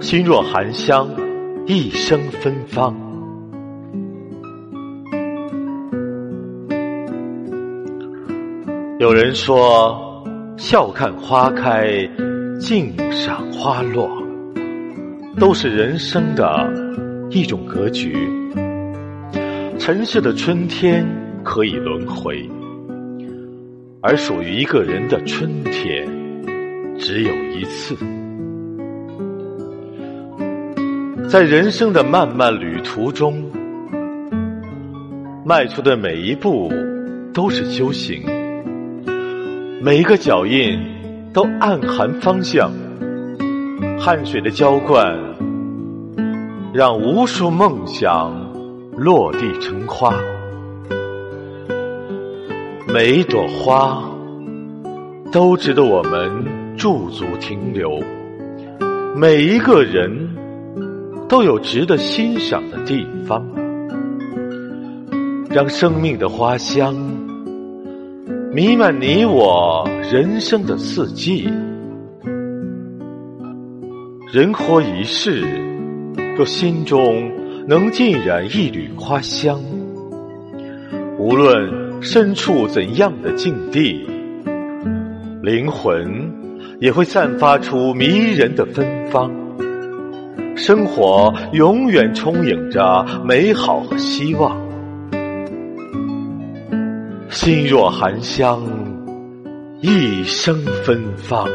心若含香，一生芬芳。有人说，笑看花开，静赏花落，都是人生的一种格局。尘世的春天可以轮回，而属于一个人的春天只有一次。在人生的漫漫旅途中，迈出的每一步都是修行，每一个脚印都暗含方向。汗水的浇灌，让无数梦想落地成花。每一朵花都值得我们驻足停留，每一个人。都有值得欣赏的地方，让生命的花香弥漫你我人生的四季。人活一世，若心中能浸染一缕花香，无论身处怎样的境地，灵魂也会散发出迷人的芬芳。生活永远充盈着美好和希望，心若含香，一生芬芳。